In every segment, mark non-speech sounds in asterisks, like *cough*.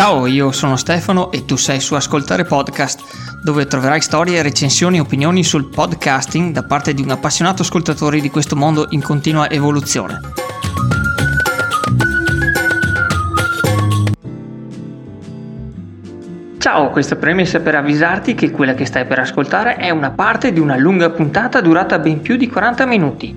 Ciao, io sono Stefano e tu sei su Ascoltare Podcast, dove troverai storie, recensioni e opinioni sul podcasting da parte di un appassionato ascoltatore di questo mondo in continua evoluzione. Ciao, questa premessa per avvisarti che quella che stai per ascoltare è una parte di una lunga puntata durata ben più di 40 minuti.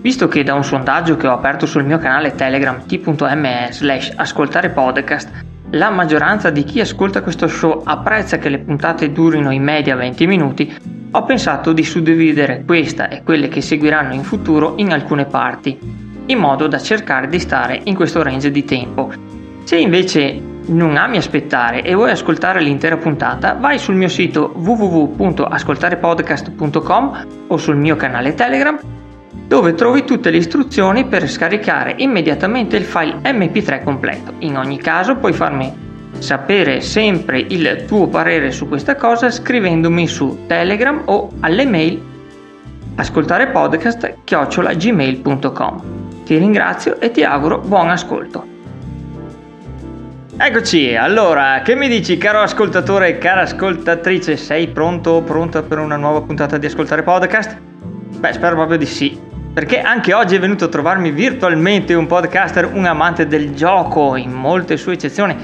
Visto che da un sondaggio che ho aperto sul mio canale Telegram t.me slash ascoltare podcast la maggioranza di chi ascolta questo show apprezza che le puntate durino in media 20 minuti, ho pensato di suddividere questa e quelle che seguiranno in futuro in alcune parti, in modo da cercare di stare in questo range di tempo. Se invece non ami aspettare e vuoi ascoltare l'intera puntata, vai sul mio sito www.ascoltarepodcast.com o sul mio canale Telegram dove trovi tutte le istruzioni per scaricare immediatamente il file mp3 completo. In ogni caso puoi farmi sapere sempre il tuo parere su questa cosa scrivendomi su Telegram o alle mail ascoltare podcast chiocciolagmail.com. Ti ringrazio e ti auguro buon ascolto. Eccoci, allora, che mi dici caro ascoltatore e cara ascoltatrice? Sei pronto o pronta per una nuova puntata di Ascoltare Podcast? Beh, spero proprio di sì perché anche oggi è venuto a trovarmi virtualmente un podcaster, un amante del gioco in molte sue eccezioni,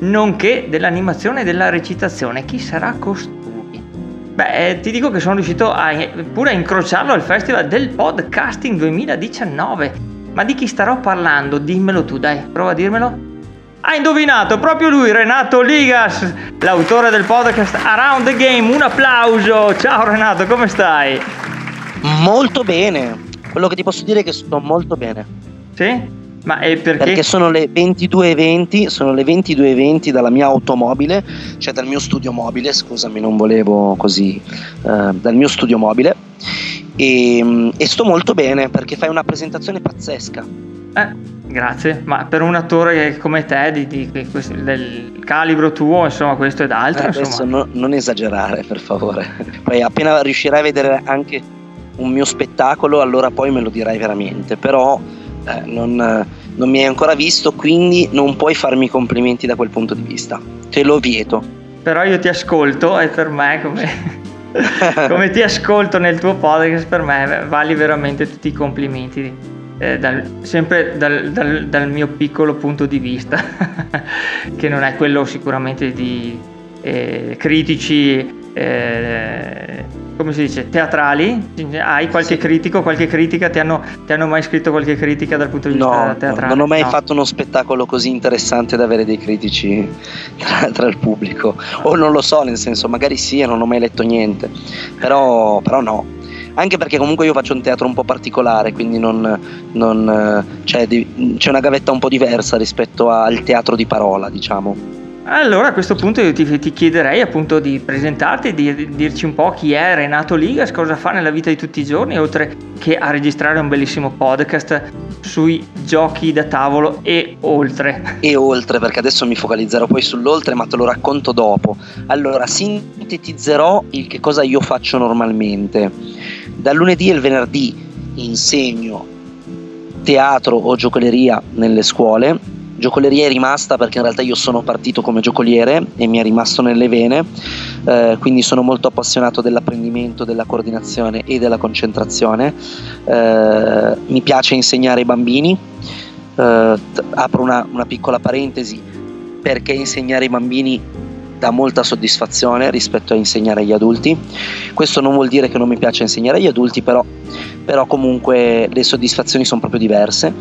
nonché dell'animazione e della recitazione. Chi sarà costui? Beh, eh, ti dico che sono riuscito a, pure a incrociarlo al Festival del Podcasting 2019. Ma di chi starò parlando? Dimmelo tu, dai, prova a dirmelo. Ha indovinato proprio lui, Renato Ligas, l'autore del podcast Around the Game. Un applauso! Ciao Renato, come stai? Molto bene, quello che ti posso dire è che sto molto bene. Sì? Ma è perché? Perché sono le 22.20, sono le 22.20 dalla mia automobile, cioè dal mio studio mobile, scusami, non volevo così, eh, dal mio studio mobile. E, e, sto molto bene perché fai una presentazione pazzesca. Eh, grazie, ma per un attore come te, di, di, di, del calibro tuo, insomma, questo ed altro. Eh, adesso no, non esagerare, per favore. Poi appena riuscirai a vedere anche un mio spettacolo, allora poi me lo dirai veramente, però eh, non, non mi hai ancora visto, quindi non puoi farmi complimenti da quel punto di vista, te lo vieto. Però io ti ascolto e per me come... *laughs* come ti ascolto nel tuo podcast per me vali veramente tutti i complimenti eh, dal, sempre dal, dal, dal, mio piccolo punto di vista *laughs* che non è quello sicuramente di eh, critici eh, come si dice, teatrali? Hai qualche sì. critico, qualche critica? Ti hanno, ti hanno, mai scritto qualche critica dal punto di vista no, teatrale? No, non ho mai no. fatto uno spettacolo così interessante da avere dei critici *laughs* tra, tra, il pubblico. O non lo so, nel senso, magari sì e non ho mai letto niente. Però, però no. Anche perché comunque io faccio un teatro un po' particolare, quindi non, non, cioè, c'è una gavetta un po' diversa rispetto al teatro di parola, diciamo. Allora a questo punto io ti, ti chiederei appunto di presentarti, di, di, dirci un po' chi è Renato Ligas, cosa fa nella vita di tutti i giorni, oltre che a registrare un bellissimo podcast sui giochi da tavolo e oltre. E oltre, perché adesso mi focalizzerò poi sull'oltre, ma te lo racconto dopo. Allora, sintetizzerò il che cosa io faccio normalmente. Dal lunedì il venerdì insegno teatro o giocoleria nelle scuole Giocoleria è rimasta perché in realtà io sono partito come giocoliere e mi è rimasto nelle vene, eh, quindi sono molto appassionato dell'apprendimento, della coordinazione e della concentrazione. Eh, mi piace insegnare ai bambini. Eh, apro una, una piccola parentesi perché insegnare ai bambini dà molta soddisfazione rispetto a insegnare agli adulti. Questo non vuol dire che non mi piace insegnare agli adulti, però, però comunque le soddisfazioni sono proprio diverse.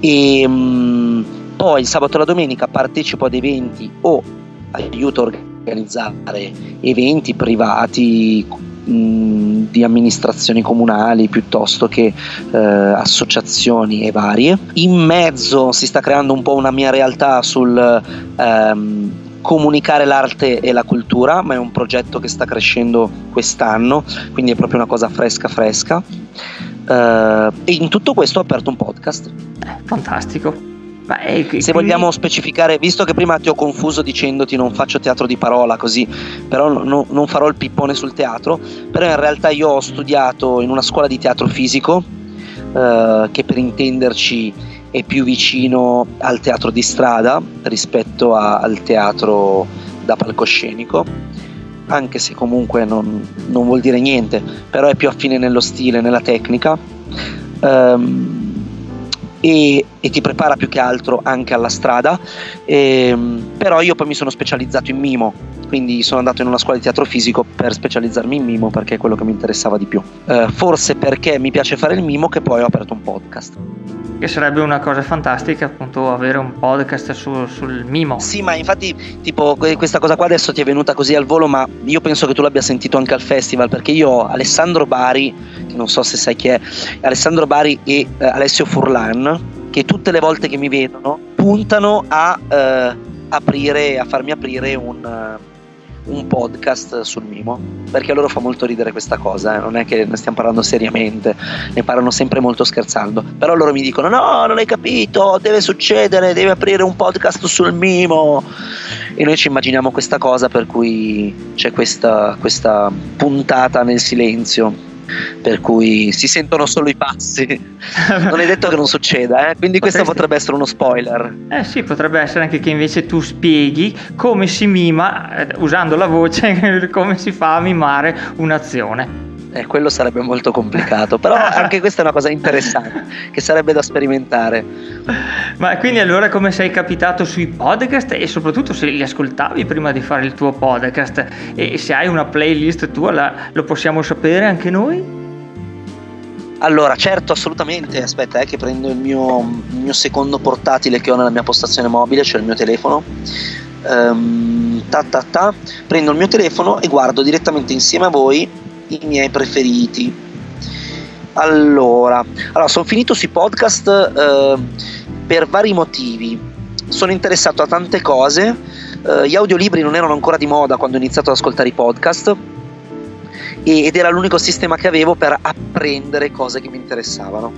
E, poi il sabato e la domenica partecipo ad eventi o aiuto a organizzare eventi privati di amministrazioni comunali piuttosto che eh, associazioni e varie. In mezzo si sta creando un po' una mia realtà sul ehm, comunicare l'arte e la cultura, ma è un progetto che sta crescendo quest'anno, quindi è proprio una cosa fresca fresca. Uh, e in tutto questo ho aperto un podcast. Fantastico. Beh, Se vogliamo specificare, visto che prima ti ho confuso dicendoti non faccio teatro di parola così, però no, non farò il pippone sul teatro, però in realtà io ho studiato in una scuola di teatro fisico, eh, che per intenderci è più vicino al teatro di strada rispetto a, al teatro da palcoscenico, anche se comunque non, non, vuol dire niente, però è più affine nello stile, nella tecnica. Um, e, e, ti prepara più che altro anche alla strada. E, ehm, però io poi mi sono specializzato in mimo, quindi sono andato in una scuola di teatro fisico per specializzarmi in mimo perché è quello che mi interessava di più. Eh, forse perché mi piace fare il mimo che poi ho aperto un podcast che sarebbe una cosa fantastica appunto avere un podcast su, sul mimo. Sì, ma infatti tipo questa cosa qua adesso ti è venuta così al volo, ma io penso che tu l'abbia sentito anche al festival perché io Alessandro Bari, che non so se sai chi è, Alessandro Bari e eh, Alessio Furlan, che tutte le volte che mi vedono puntano a eh, aprire, a farmi aprire un... Un podcast sul Mimo, perché a loro fa molto ridere questa cosa, eh? non è che ne stiamo parlando seriamente, ne parlano sempre molto scherzando, però loro mi dicono no, non hai capito, deve succedere, devi aprire un podcast sul Mimo e noi ci immaginiamo questa cosa per cui c'è questa, questa puntata nel silenzio per cui si sentono solo i passi. *laughs* non è detto che non succeda, eh? quindi questo potrebbe essere uno spoiler. Eh sì, potrebbe essere anche che invece tu spieghi come si mima, eh, usando la voce, *laughs* come si fa a mimare un'azione. Eh, quello sarebbe molto complicato, però *laughs* anche questa è una cosa interessante che sarebbe da sperimentare. Ma quindi allora come sei capitato sui podcast e soprattutto se li ascoltavi prima di fare il tuo podcast e se hai una playlist tua la, lo possiamo sapere anche noi? Allora, certo, assolutamente. Aspetta, eh, che prendo il mio, il mio, secondo portatile che ho nella mia postazione mobile, cioè il mio telefono. Um, ta, ta, ta. Prendo il mio telefono e guardo direttamente insieme a voi i miei preferiti. Allora, allora sono finito sui podcast eh, per vari motivi. Sono interessato a tante cose. Eh, gli audiolibri non erano ancora di moda quando ho iniziato ad ascoltare i podcast ed era l'unico sistema che avevo per apprendere cose che mi interessavano.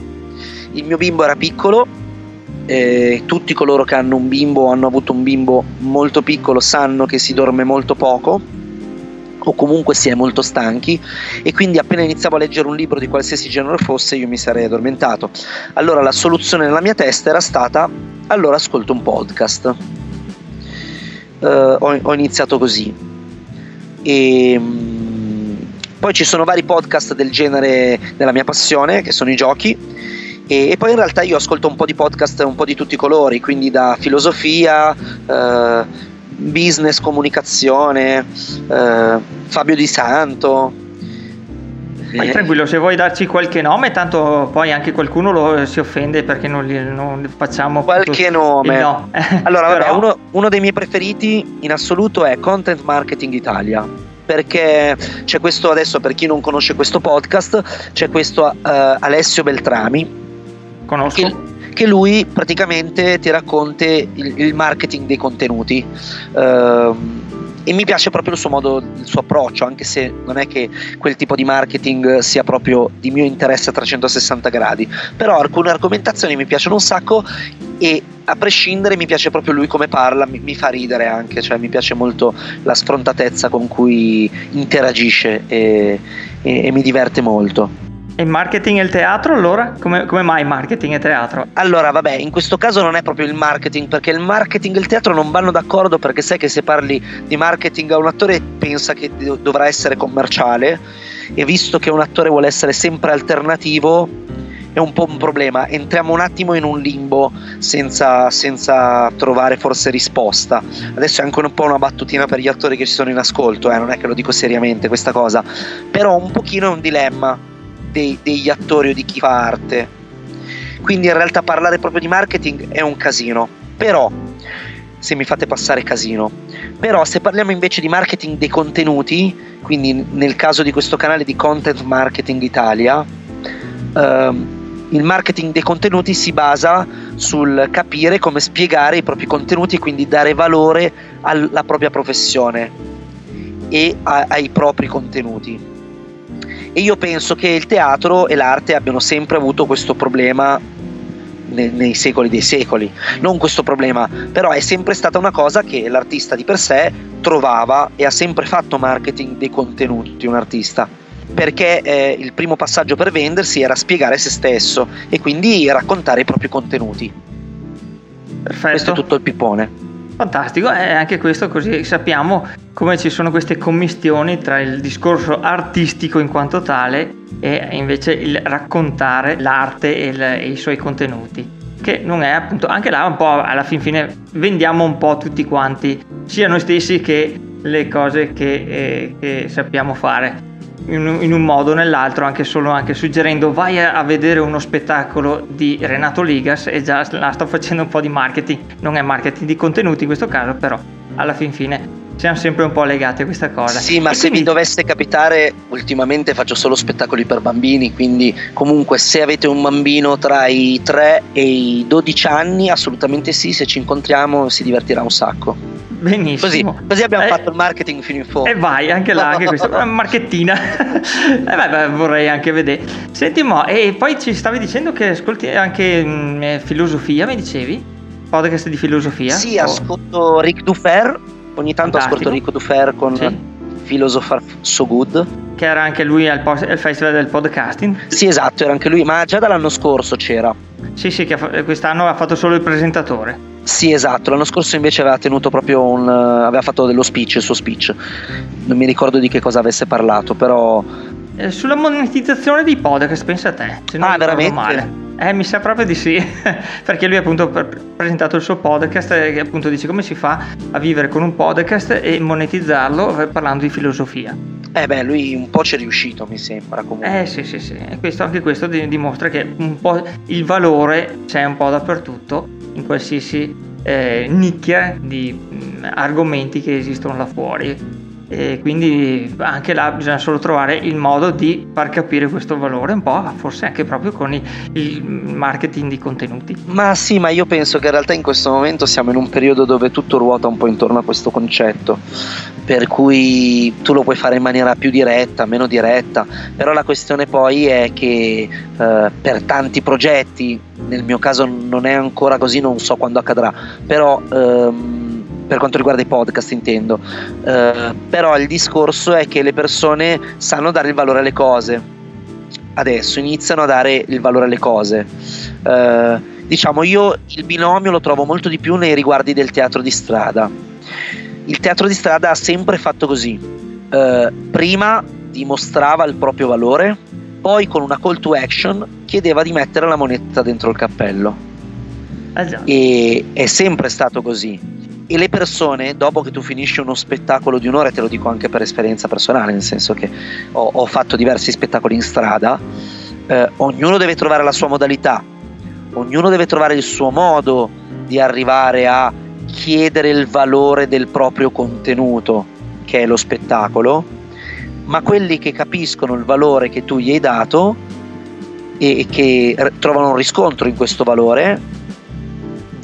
Il mio bimbo era piccolo, eh, tutti coloro che hanno un bimbo o hanno avuto un bimbo molto piccolo sanno che si dorme molto poco o comunque si è molto stanchi e quindi appena iniziavo a leggere un libro di qualsiasi genere fosse io mi sarei addormentato. Allora la soluzione nella mia testa era stata allora ascolto un podcast. Uh, ho, ho, iniziato così. E, um, poi ci sono vari podcast del genere della mia passione, che sono i giochi, e, e, poi in realtà io ascolto un po' di podcast un po' di tutti i colori, quindi da filosofia, uh, business, comunicazione, eh, Fabio Di Santo. Ma tranquillo, se vuoi darci qualche nome, tanto poi anche qualcuno lo, si offende perché non, li, non facciamo qualche nome. No. *laughs* allora, vabbè, Però... uno, uno dei miei preferiti in assoluto è Content Marketing Italia perché c'è questo adesso per chi non conosce questo podcast c'è questo uh, Alessio Beltrami conosco che, che lui praticamente ti racconta il, il marketing dei contenuti. Uh, e mi piace proprio il suo modo, il suo approccio, anche se non è che quel tipo di marketing sia proprio di mio interesse a 360 gradi, però alcune argomentazioni mi piacciono un sacco e a prescindere mi piace proprio lui come parla, mi, mi fa ridere anche, cioè mi piace molto la sfrontatezza con cui interagisce e, e, e mi diverte molto. E marketing e il teatro allora? Come, come, mai marketing e teatro? Allora, vabbè, in questo caso non è proprio il marketing, perché il marketing e il teatro non vanno d'accordo perché sai che se parli di marketing a un attore pensa che dovrà essere commerciale e visto che un attore vuole essere sempre alternativo è un po' un problema. Entriamo un attimo in un limbo senza, senza trovare forse risposta. Adesso è anche un po' una battutina per gli attori che ci sono in ascolto, eh, non è che lo dico seriamente questa cosa, però un pochino è un dilemma dei, degli attori o di chi fa arte. Quindi in realtà parlare proprio di marketing è un casino. Però, se mi fate passare casino, però se parliamo invece di marketing dei contenuti, quindi nel caso di questo canale di Content Marketing Italia, ehm, il marketing dei contenuti si basa sul capire come spiegare i propri contenuti e quindi dare valore alla propria professione e a, ai propri contenuti. E io penso che il teatro e l'arte abbiano sempre avuto questo problema nei, nei secoli dei secoli. Non questo problema, però è sempre stata una cosa che l'artista di per sé trovava e ha sempre fatto marketing dei contenuti un artista. perché eh, il primo passaggio per vendersi era spiegare se stesso e quindi raccontare i propri contenuti. Perfetto. Questo è tutto il pippone. Fantastico, e anche questo così sappiamo come ci sono queste commistioni tra il discorso artistico in quanto tale e invece il raccontare l'arte e, il, e i suoi contenuti che non è appunto anche là un po' alla fin fine vendiamo un po' tutti quanti sia noi stessi che le cose che, eh, che sappiamo fare in, un modo o nell'altro, anche solo anche suggerendo vai a, vedere uno spettacolo di Renato Ligas e già la sto facendo un po' di marketing, non è marketing di contenuti in questo caso, però alla fin fine siamo sempre un po' legati a questa cosa. Sì, ma se mi dovesse capitare, ultimamente faccio solo spettacoli per bambini, quindi comunque se avete un bambino tra i 3 e i 12 anni, assolutamente sì, se ci incontriamo si divertirà un sacco. Benissimo. Così, così abbiamo eh, fatto il marketing fino in fondo. E vai, anche là, anche questa *laughs* una marchettina. *laughs* eh, beh, vorrei anche vedere. Senti, mo, e poi ci stavi dicendo che ascolti anche mh, mm, eh, filosofia, mi dicevi? Podcast di filosofia? Sì, ascolto Rick Dufer Ogni tanto Fantastico. ascolto Rico Dufer con sì. Philosopher So Good. Che era anche lui al, post- al, festival del podcasting. Sì, esatto, era anche lui, ma già dall'anno scorso c'era. Sì, sì, che quest'anno ha fatto solo il presentatore. Sì, esatto, l'anno scorso invece aveva tenuto proprio un... aveva fatto dello speech, il suo speech. Non mi ricordo di che cosa avesse parlato, però... Eh, sulla monetizzazione dei podcast, pensa a te. Se non ah, veramente? Male. Eh, mi sa proprio di sì, *laughs* perché lui ha appunto presentato il suo podcast e appunto dice come si fa a vivere con un podcast e monetizzarlo eh, parlando di filosofia. Eh beh, lui un po' ci è riuscito, mi sembra comunque. Eh sì, sì, sì, e questo, anche questo dimostra che un po' il valore c'è un po' dappertutto, in qualsiasi eh, nicchia di mh, argomenti che esistono là fuori e quindi anche là bisogna solo trovare il modo di far capire questo valore un po', forse anche proprio con il marketing di contenuti. Ma sì, ma io penso che in realtà in questo momento siamo in un periodo dove tutto ruota un po' intorno a questo concetto, per cui tu lo puoi fare in maniera più diretta, meno diretta, però la questione poi è che eh, per tanti progetti, nel mio caso non è ancora così, non so quando accadrà, però... Ehm, per quanto riguarda i podcast intendo, uh, però il discorso è che le persone sanno dare il valore alle cose, adesso iniziano a dare il valore alle cose. Uh, diciamo, io il binomio lo trovo molto di più nei riguardi del teatro di strada. Il teatro di strada ha sempre fatto così, uh, prima dimostrava il proprio valore, poi con una call to action chiedeva di mettere la moneta dentro il cappello. Ah, e è sempre stato così e le persone, dopo che tu finisci uno spettacolo di un'ora, te lo dico anche per esperienza personale, nel senso che ho, ho fatto diversi spettacoli in strada, eh, ognuno deve trovare la sua modalità, ognuno deve trovare il suo modo di arrivare a chiedere il valore del proprio contenuto, che è lo spettacolo, ma quelli che capiscono il valore che tu gli hai dato e che trovano un riscontro in questo valore,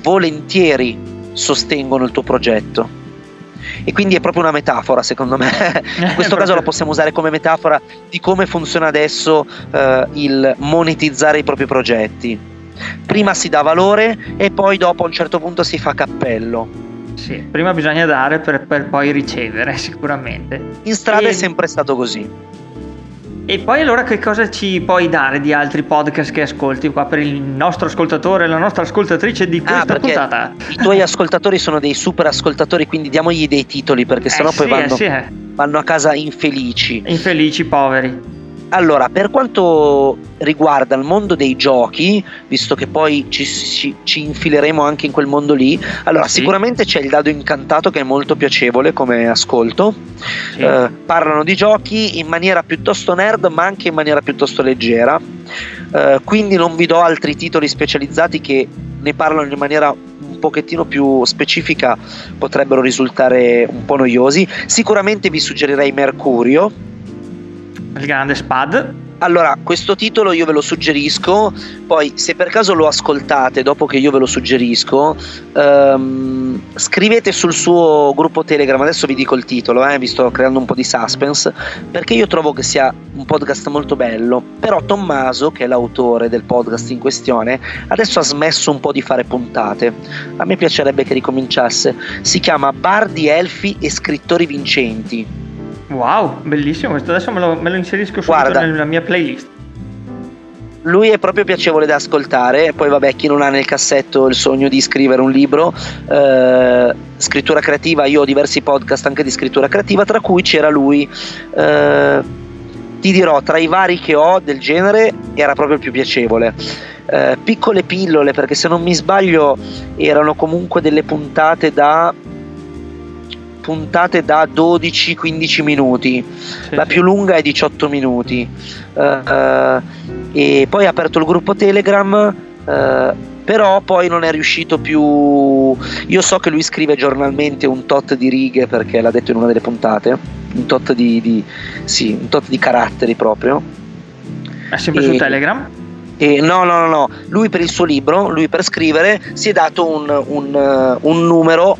volentieri sostengono il tuo progetto. E quindi è proprio una metafora, secondo me. *laughs* In questo caso la possiamo usare come metafora di come funziona adesso eh, il monetizzare i propri progetti. Prima si dà valore e poi dopo a un certo punto si fa cappello. Sì, prima bisogna dare per, per poi ricevere, sicuramente. In strada e... è sempre stato così. E poi allora che cosa ci puoi dare di altri podcast che ascolti qua per il nostro ascoltatore, la nostra ascoltatrice di ah, questa ah, puntata? I tuoi ascoltatori sono dei super ascoltatori, quindi diamogli dei titoli perché eh sennò sì, poi vanno, eh sì, eh. vanno a casa infelici. Infelici, poveri. Allora, per quanto riguarda il mondo dei giochi, visto che poi ci, ci, ci infileremo anche in quel mondo lì, allora sì. sicuramente c'è il dado incantato che è molto piacevole come ascolto. Sì. Eh, parlano di giochi in maniera piuttosto nerd, ma anche in maniera piuttosto leggera. Eh, quindi non vi do altri titoli specializzati che ne parlano in maniera un pochettino più specifica, potrebbero risultare un po' noiosi. Sicuramente vi suggerirei Mercurio il grande Spad. Allora, questo titolo io ve lo suggerisco, poi se per caso lo ascoltate dopo che io ve lo suggerisco, um, scrivete sul suo gruppo Telegram, adesso vi dico il titolo, eh, vi sto creando un po' di suspense, perché io trovo che sia un podcast molto bello, però Tommaso, che è l'autore del podcast in questione, adesso ha smesso un po' di fare puntate, a me piacerebbe che ricominciasse, si chiama Bar di Elfi e Scrittori Vincenti Wow, bellissimo questo, adesso me lo, me lo inserisco subito Guarda. nella mia playlist. Lui è proprio piacevole da ascoltare, poi vabbè chi non ha nel cassetto il sogno di scrivere un libro, eh, scrittura creativa, io ho diversi podcast anche di scrittura creativa, tra cui c'era lui. Eh, ti dirò, tra i vari che ho del genere era proprio il più piacevole. Eh, piccole pillole, perché se non mi sbaglio erano comunque delle puntate da puntate da 12-15 minuti. Sì, la sì. più lunga è 18 minuti. Eh, eh, e poi ha aperto il gruppo Telegram eh, però poi non è riuscito più. Io so che lui scrive giornalmente un tot di righe perché l'ha detto in una delle puntate. Un tot di, di- sì, un tot di caratteri proprio. È sempre E- su Telegram? e no, no, no, no, lui per il suo libro, lui per scrivere, si è dato un, un, un numero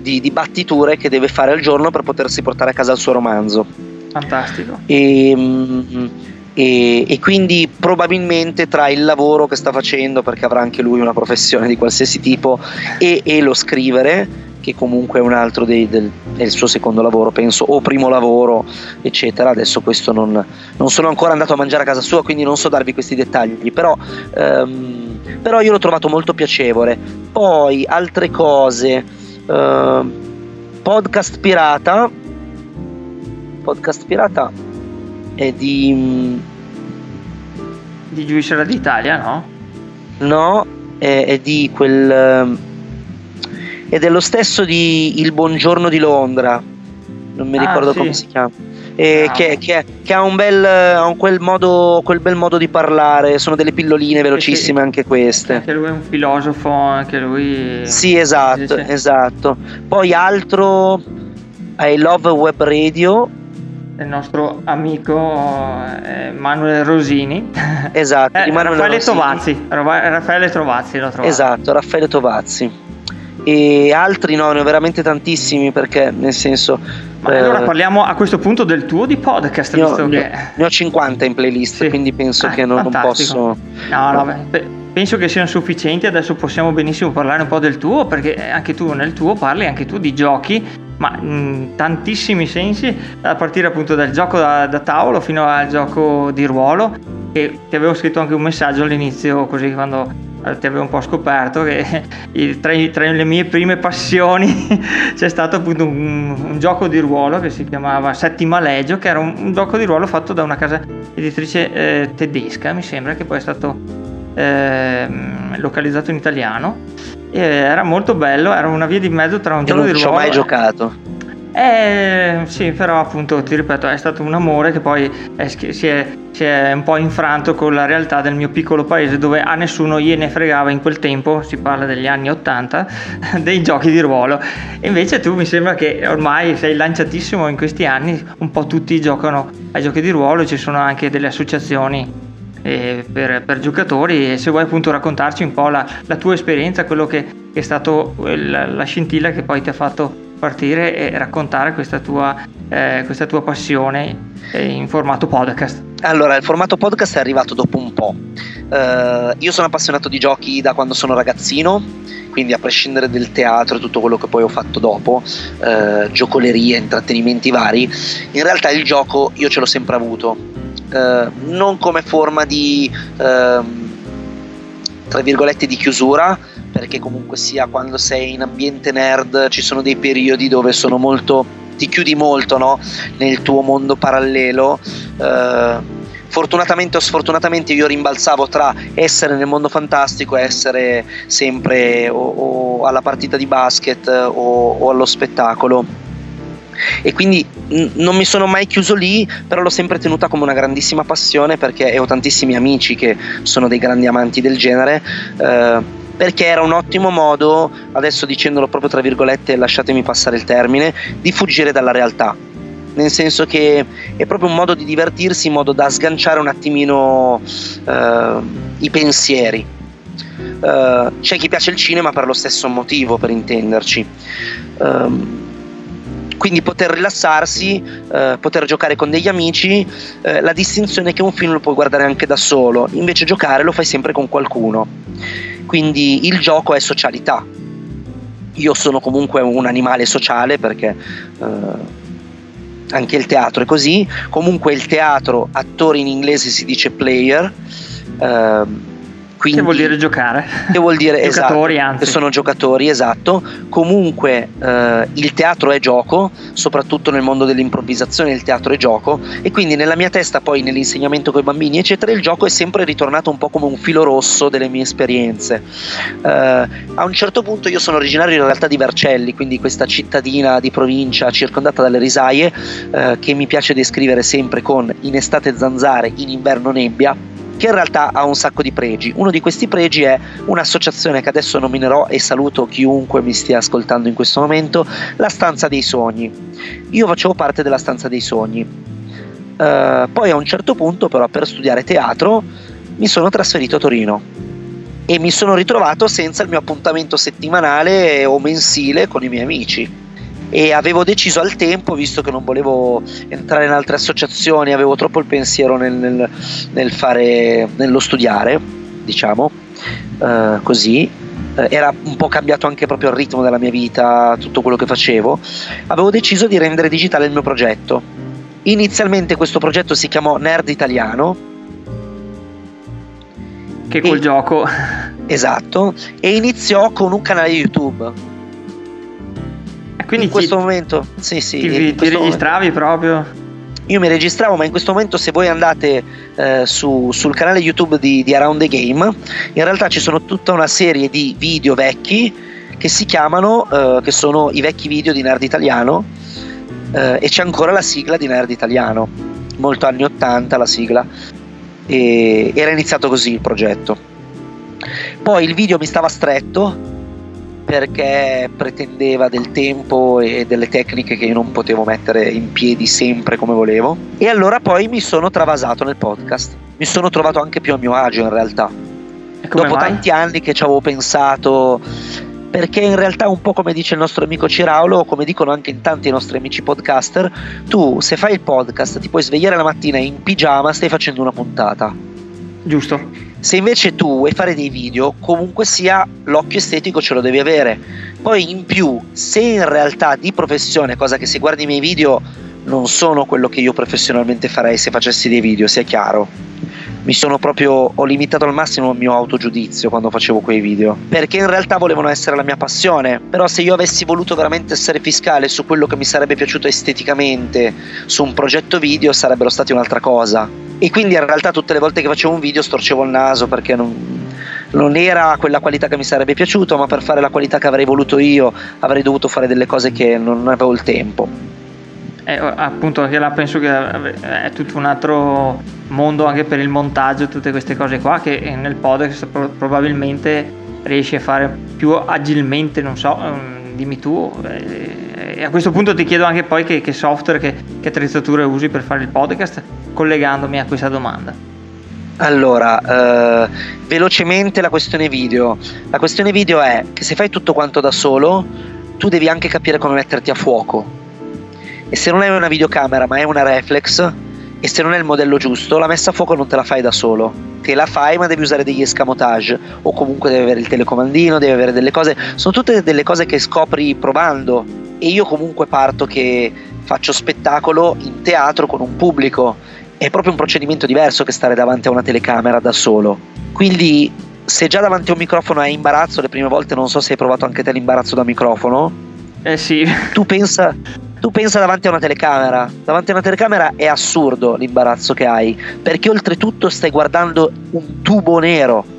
di, di battiture che deve fare al giorno per potersi portare a casa il suo romanzo. Fantastico. E, mm, e- e quindi probabilmente tra il lavoro che sta facendo, perché avrà anche lui una professione di qualsiasi tipo, e, e lo scrivere, che comunque è un altro dei, del, il suo secondo lavoro, penso, o primo lavoro, eccetera. Adesso questo non, non sono ancora andato a mangiare a casa sua, quindi non so darvi questi dettagli, però, ehm, però io l'ho trovato molto piacevole. Poi altre cose, ehm, podcast pirata, podcast pirata è di... mm, Di Giudice d'Italia, no? no, è, è di quel... ehm, è dello stesso di Il Buongiorno di Londra, non mi Ah, ricordo sì. come si chiama. E Ah. che, che- che ha un bel, ha quel, modo, quel bel modo di parlare, sono delle pilloline velocissime anche queste. Anche lui è un filosofo, anche lui... Sì, esatto, Sì, sì. esatto. Poi altro, I Love Web Radio, Il nostro amico eh, Manuel Rosini. esatto, Eh, Manuel Raffaele Rosini. Tovazzi. Raffaele Tovazzi l'ho trovato. Esatto, Raffaele Tovazzi. E altri no, ne ho veramente tantissimi perché nel senso... Ma eh, allora parliamo a questo punto del tuo di podcast, ne ho, visto ne ho- che... ne ho 50 in playlist, Sì. quindi penso Ah, che non, non posso... No, no, beh, penso che siano sufficienti. Adesso possiamo benissimo parlare un po' del tuo, perché anche tu nel tuo parli anche tu di giochi, ma in tantissimi sensi, a partire appunto dal gioco da, da tavolo fino al gioco di ruolo. E ti avevo scritto anche un messaggio all'inizio, così quando eh, ti avevo un po' scoperto che *laughs* tra, tra le mie prime passioni *laughs* c'è stato appunto un, un gioco di ruolo che si chiamava Settima Legio, che era un, un gioco di ruolo fatto da una casa editrice eh, tedesca, mi sembra, che poi è stato ehm, localizzato in italiano. E era molto bello, era una via di mezzo tra un Io gioco non di ci ho ruolo. mai giocato. Eh, sì, però appunto ti ripeto, è stato un amore che poi è si, è, si è un po' infranto con la realtà del mio piccolo paese dove a nessuno gliene fregava in quel tempo, si parla degli anni 80, *laughs* dei giochi di ruolo. Invece tu mi sembra che ormai sei lanciatissimo in questi anni, un po' tutti giocano ai giochi di ruolo, ci sono anche delle associazioni eh, per, per giocatori e se vuoi appunto raccontarci un po' la, la tua esperienza, quello che, che è stato eh, la, la scintilla che poi ti ha fatto partire e raccontare questa tua, eh, questa tua passione eh, in formato podcast. Allora, il formato podcast è arrivato dopo un po'. Eh, io sono appassionato di giochi da quando sono ragazzino, quindi a prescindere del teatro e tutto quello che poi ho fatto dopo, eh, giocolerie, intrattenimenti vari, in realtà il gioco io ce l'ho sempre avuto. Eh, non come forma di, ehm, tra virgolette, di chiusura, perché comunque sia quando sei in ambiente nerd ci sono dei periodi dove sono molto ti chiudi molto no? nel tuo mondo parallelo eh, fortunatamente o sfortunatamente io rimbalzavo tra essere nel mondo fantastico e essere sempre o, o alla partita di basket o, o allo spettacolo e quindi mh, non mi sono mai chiuso lì, però l'ho sempre tenuta come una grandissima passione perché ho tantissimi amici che sono dei grandi amanti del genere. eh, perché era un ottimo modo, adesso dicendolo proprio tra virgolette, lasciatemi passare il termine, di fuggire dalla realtà. Nel senso che è proprio un modo di divertirsi, in modo da sganciare un attimino eh, i pensieri. Eh, c'è chi piace il cinema per lo stesso motivo, per intenderci. Ehm, quindi poter rilassarsi, eh, poter giocare con degli amici, eh, la distinzione è che un film lo puoi guardare anche da solo, invece giocare lo fai sempre con qualcuno. Quindi il gioco è socialità. Io sono comunque un animale sociale perché eh, anche il teatro è così. Comunque il teatro, attore in inglese si dice player. Ehm, quindi, che vuol dire giocare? Che vuol dire *laughs* giocatori, esatto, anzi. Che sono giocatori, esatto. Comunque eh, il teatro è gioco, soprattutto nel mondo dell'improvvisazione il teatro è gioco e quindi nella mia testa poi nell'insegnamento con i bambini eccetera il gioco è sempre ritornato un po' come un filo rosso delle mie esperienze. Eh, a un certo punto io sono originario in realtà di Vercelli, quindi questa cittadina di provincia circondata dalle risaie eh, che mi piace descrivere sempre con in estate zanzare, in inverno nebbia che in realtà ha un sacco di pregi. Uno di questi pregi è un'associazione che adesso nominerò e saluto chiunque mi stia ascoltando in questo momento, la Stanza dei Sogni. Io facevo parte della Stanza dei Sogni. Uh, poi a un certo punto però per studiare teatro mi sono trasferito a Torino e mi sono ritrovato senza il mio appuntamento settimanale o mensile con i miei amici e avevo deciso al tempo, visto che non volevo entrare in altre associazioni, avevo troppo il pensiero nel, nel, nel fare, nello studiare, diciamo, eh, così, eh, era un po' cambiato anche proprio il ritmo della mia vita, tutto quello che facevo, avevo deciso di rendere digitale il mio progetto. Inizialmente questo progetto si chiamò Nerd Italiano. Che col e, gioco. Esatto, e iniziò con un canale YouTube quindi in questo ti, momento, sì, sì, ti, ti registravi momento. proprio? Io mi registravo, ma in questo momento se voi andate eh, su, sul canale YouTube di, di Around the Game, in realtà ci sono tutta una serie di video vecchi che si chiamano, eh, che sono i vecchi video di Nerd Italiano, eh, e c'è ancora la sigla di Nerd Italiano, molto anni 80 la sigla, e era iniziato così il progetto. Poi il video mi stava stretto, perché pretendeva del tempo e delle tecniche che io non potevo mettere in piedi sempre come volevo. E allora poi mi sono travasato nel podcast. Mi sono trovato anche più a mio agio in realtà. Dopo mai? tanti anni che ci avevo pensato, perché in realtà un po' come dice il nostro amico Ciraulo, come dicono anche in tanti nostri amici podcaster, tu se fai il podcast ti puoi svegliare la mattina in pigiama, stai facendo una puntata. Giusto se invece tu vuoi fare dei video, comunque sia l'occhio estetico ce lo devi avere. Poi in più, se in realtà di professione, cosa che se guardi i miei video non sono quello che io professionalmente farei se facessi dei video, sia chiaro. Mi sono proprio ho limitato al massimo il mio autogiudizio quando facevo quei video, perché in realtà volevano essere la mia passione, però se io avessi voluto veramente essere fiscale su quello che mi sarebbe piaciuto esteticamente su un progetto video sarebbero stati un'altra cosa. E quindi in realtà tutte le volte che facevo un video storcevo il naso perché non, non era quella qualità che mi sarebbe piaciuto, ma per fare la qualità che avrei voluto io avrei dovuto fare delle cose che non avevo il tempo. Eh, appunto anche là penso che è tutto un altro mondo anche per il montaggio tutte queste cose qua che nel podcast probabilmente riesci a fare più agilmente non so mm, dimmi tu eh, e a questo punto ti chiedo anche poi che, che software che, che attrezzature usi per fare il podcast collegandomi a questa domanda? Allora, eh, velocemente la questione video. La questione video è che se fai tutto quanto da solo, tu devi anche capire come metterti a fuoco. E se non hai una videocamera ma è una reflex, e se non è il modello giusto, la messa a fuoco non te la fai da solo. Te la fai, ma devi usare degli escamotage, o comunque devi avere il telecomandino, devi avere delle cose. Sono tutte delle cose che scopri provando. E io comunque parto che faccio spettacolo in teatro con un pubblico è proprio un procedimento diverso che stare davanti a una telecamera da solo. Quindi se già davanti a un microfono hai imbarazzo, le prime volte non so se hai provato anche te l'imbarazzo da microfono. Eh sì. Tu pensa, tu pensa davanti a una telecamera. Davanti a una telecamera è assurdo l'imbarazzo che hai, perché oltretutto stai guardando un tubo nero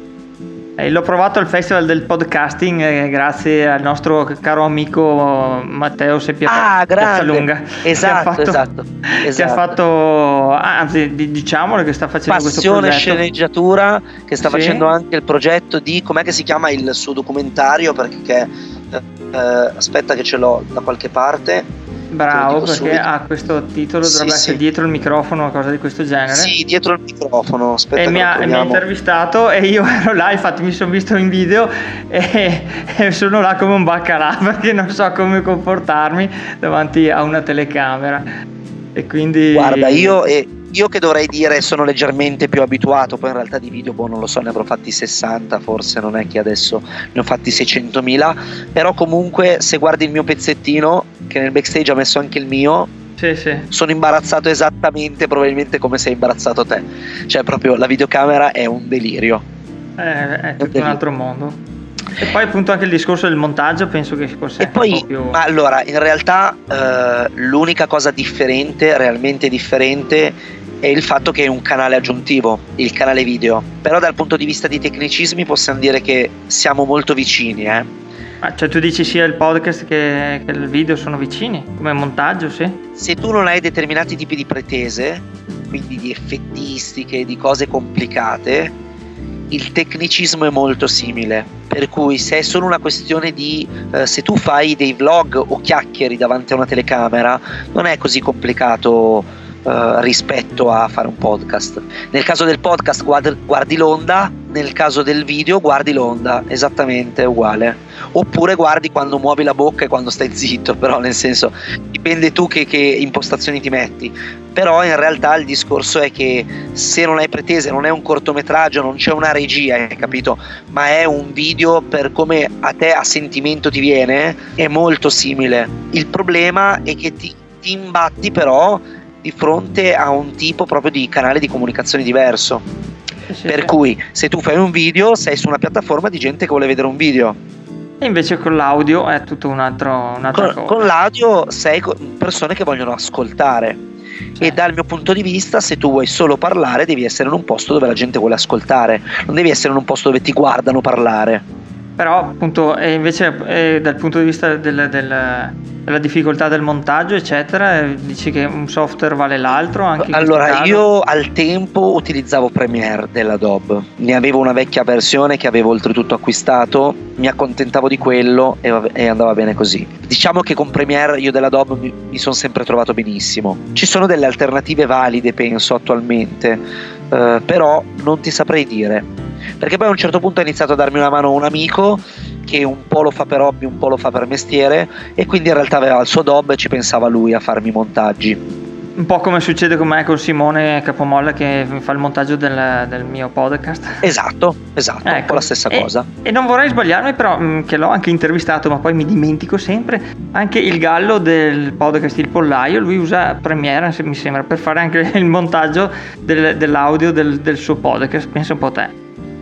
eh, l'ho provato al festival del podcasting eh, grazie al nostro caro amico Matteo Seppia ah, Piazzalunga. Esatto, che esatto, esatto. Che ha fatto, anzi diciamolo che sta facendo Passione questo progetto. sceneggiatura, che sta sì. facendo anche il progetto di, com'è che si chiama il suo documentario, perché eh, aspetta che ce l'ho da qualche parte Bravo, perché subito. ha questo titolo, dovrebbe sì, essere dietro il microfono o cosa di questo genere. Sì, dietro il microfono. Aspetta e mi ha, mi ha, intervistato e io *laughs* ero là, infatti mi sono visto in video e, e, sono là come un baccalà *laughs* perché non so come comportarmi davanti a una telecamera. E quindi... Guarda, io... E io che dovrei dire sono leggermente più abituato, poi in realtà di video, boh, non lo so, ne avrò fatti 60, forse non è che adesso ne ho fatti 600.000, però comunque se guardi il mio pezzettino, che nel backstage ho messo anche il mio, Sì, sì. Sono imbarazzato esattamente, probabilmente come sei imbarazzato te. Cioè, proprio la videocamera è un delirio. Eh, è tutto un altro mondo. E poi appunto anche il discorso del montaggio penso che fosse e poi, un po' più... ma allora, in realtà eh, l'unica cosa differente, realmente differente, è il fatto che è un canale aggiuntivo, il canale video. Però dal punto di vista di tecnicismi possiamo dire che siamo molto vicini, eh. Ah, cioè tu dici sia il podcast che, che il video sono vicini, come montaggio, sì? Se tu non hai determinati tipi di pretese, quindi di effettistiche, di cose complicate, il tecnicismo è molto simile. Per cui se è solo una questione di eh, se tu fai dei vlog o chiacchieri davanti a una telecamera, non è così complicato eh, rispetto a fare un podcast. Nel caso del podcast guardi, guardi l'onda, nel caso del video guardi l'onda, esattamente uguale. Oppure guardi quando muovi la bocca e quando stai *laughs* zitto, però nel senso dipende tu che, che impostazioni ti metti. Però in realtà il discorso è che se non hai pretese, non è un cortometraggio, non c'è una regia, hai capito? Ma è un video per come a te a sentimento ti viene, è molto simile. Il problema è che ti, ti imbatti però di fronte a un tipo proprio di canale di comunicazione diverso. Sì, per sì. cui se tu fai un video sei su una piattaforma di gente che vuole vedere un video. E invece con l'audio è tutto un altro, un'altra con, cosa. Con l'audio sei persone che vogliono ascoltare. Sì. E dal mio punto di vista, se tu vuoi solo parlare, devi essere in un posto dove la gente vuole ascoltare, non devi essere in un posto dove ti guardano parlare però appunto invece eh, dal punto di vista del, del, della difficoltà del montaggio eccetera eh, dici che un software vale l'altro anche allora io al tempo utilizzavo Premiere dell'Adobe ne avevo una vecchia versione che avevo oltretutto acquistato mi accontentavo di quello e, e andava bene così. Diciamo che con Premiere io dell'Adobe mi, mi sono sempre trovato benissimo. Ci sono delle alternative valide penso attualmente eh, però non ti saprei dire perché poi a un certo punto ha iniziato a darmi una mano un amico che un po' lo fa per hobby, un po' lo fa per mestiere e quindi in realtà aveva il suo dob e ci pensava lui a farmi i montaggi. Un po' come succede con me con Simone Capomolla che fa il montaggio del, del mio podcast. Esatto, esatto, ecco. un po' la stessa e, cosa. E non vorrei sbagliarmi, però, mm, che l'ho anche intervistato, ma poi mi dimentico sempre. Anche il gallo del podcast Il Pollaio, lui usa Premiere, mi sembra, per fare anche *laughs* il montaggio del, dell'audio del, del suo podcast. Pensa un po' a te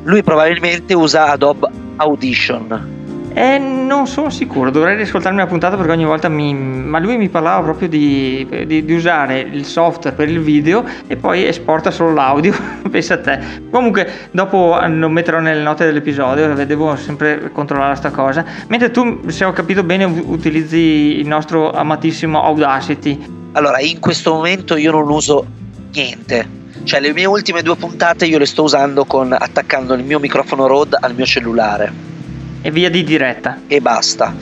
lui probabilmente usa Adobe Audition. Eh, non sono sicuro, dovrei riascoltarmi la puntata perché ogni volta mi... Ma lui mi parlava proprio di, di, di usare il software per il video e poi esporta solo l'audio, *laughs* pensa a te. Comunque dopo lo metterò nelle note dell'episodio, devo sempre controllare questa cosa. Mentre tu, se ho capito bene, utilizzi il nostro amatissimo Audacity. Allora, in questo momento io non uso niente cioè le mie ultime due puntate io le sto usando con attaccando il mio microfono Rode al mio cellulare. E via di diretta. E basta.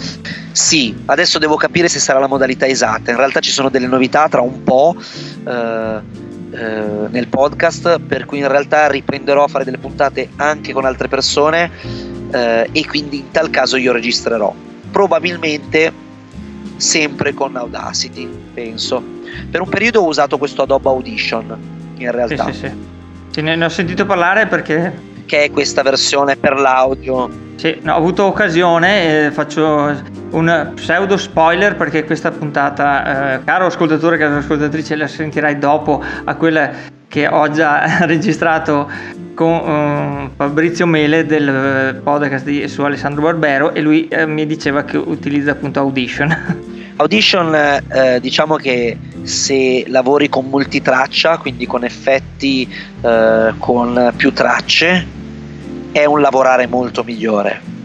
Sì, adesso devo capire se sarà la modalità esatta. In realtà ci sono delle novità tra un po'. Eh, eh, nel podcast per cui in realtà riprenderò a fare delle puntate anche con altre persone eh, e quindi in tal caso io registrerò probabilmente sempre con Audacity penso per un periodo ho usato questo Adobe Audition in realtà. Sì, sì, sì. Ne, ne ho sentito parlare perché... Che è questa versione per l'audio. Sì, no, ho avuto occasione, eh, faccio un pseudo spoiler perché questa puntata, eh, caro ascoltatore, caro ascoltatrice, la sentirai dopo a quella che ho già *laughs* registrato con uh, Fabrizio Mele del eh, podcast di, su Alessandro Barbero e lui eh, mi diceva che utilizza appunto Audition. *laughs* Audition eh, diciamo che se lavori con multitraccia, quindi con effetti eh, con più tracce, è un lavorare molto migliore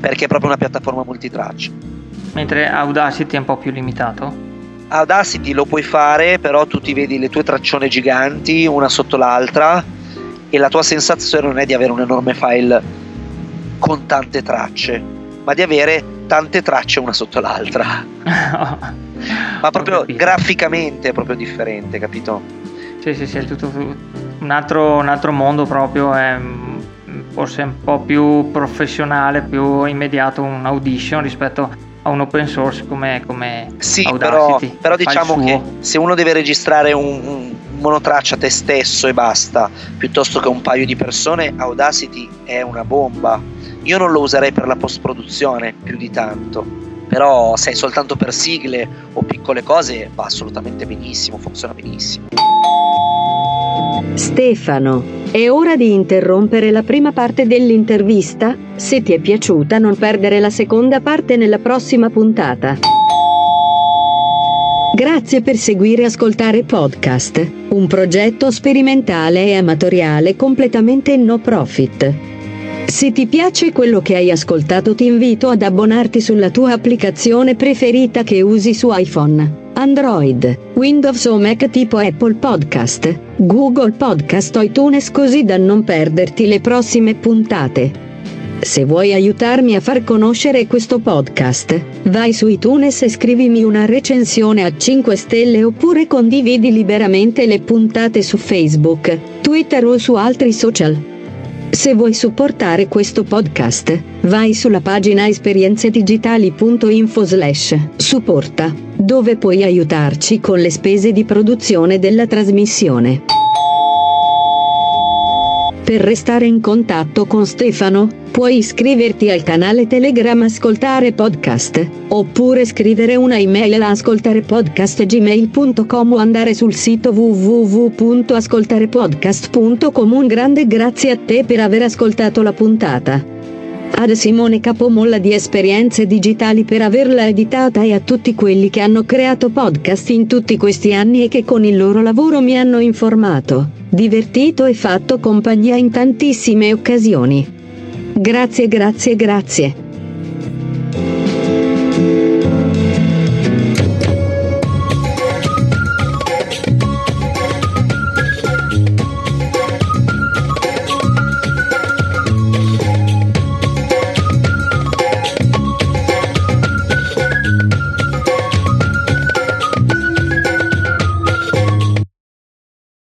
perché è proprio una piattaforma multitraccia. Mentre Audacity è un po' più limitato? Audacity lo puoi fare, però tu ti vedi le tue traccione giganti una sotto l'altra e la tua sensazione non è di avere un enorme file con tante tracce, ma di avere tante tracce una sotto l'altra. *laughs* Ma proprio graficamente è proprio differente, capito? Sì, sì, sì, è tutto un altro, un altro mondo proprio, è forse un po' più professionale, più immediato un audition rispetto a un open source come, come sì, Audacity. Però, però diciamo che se uno deve registrare un, un monotraccia te stesso e basta, piuttosto che un paio di persone, Audacity è una bomba io non lo userei per la post produzione più di tanto. però se è soltanto per sigle o piccole cose va assolutamente benissimo, funziona benissimo. Stefano, è ora di interrompere la prima parte dell'intervista, se ti è piaciuta non perdere la seconda parte nella prossima puntata. Grazie per seguire e ascoltare podcast, un progetto sperimentale e amatoriale completamente no profit. Se ti piace quello che hai ascoltato ti invito ad abbonarti sulla tua applicazione preferita che usi su iPhone, Android, Windows o Mac tipo Apple Podcast, Google Podcast o iTunes così da non perderti le prossime puntate. Se vuoi aiutarmi a far conoscere questo podcast, vai su iTunes e scrivimi una recensione a 5 stelle oppure condividi liberamente le puntate su Facebook, Twitter o su altri social. Se vuoi supportare questo podcast, vai sulla pagina esperienzedigitali.info slash supporta, dove puoi aiutarci con le spese di produzione della trasmissione. Per restare in contatto con Stefano, puoi iscriverti al canale Telegram Ascoltare Podcast, oppure scrivere una email a ascoltarepodcast.gmail.com o andare sul sito www.ascoltarepodcast.com. Un grande grazie a te per aver ascoltato la puntata. Ad Simone Capomolla di Esperienze Digitali per averla editata e a tutti quelli che hanno creato podcast in tutti questi anni e che con il loro lavoro mi hanno informato, divertito e fatto compagnia in tantissime occasioni. Grazie, grazie, grazie.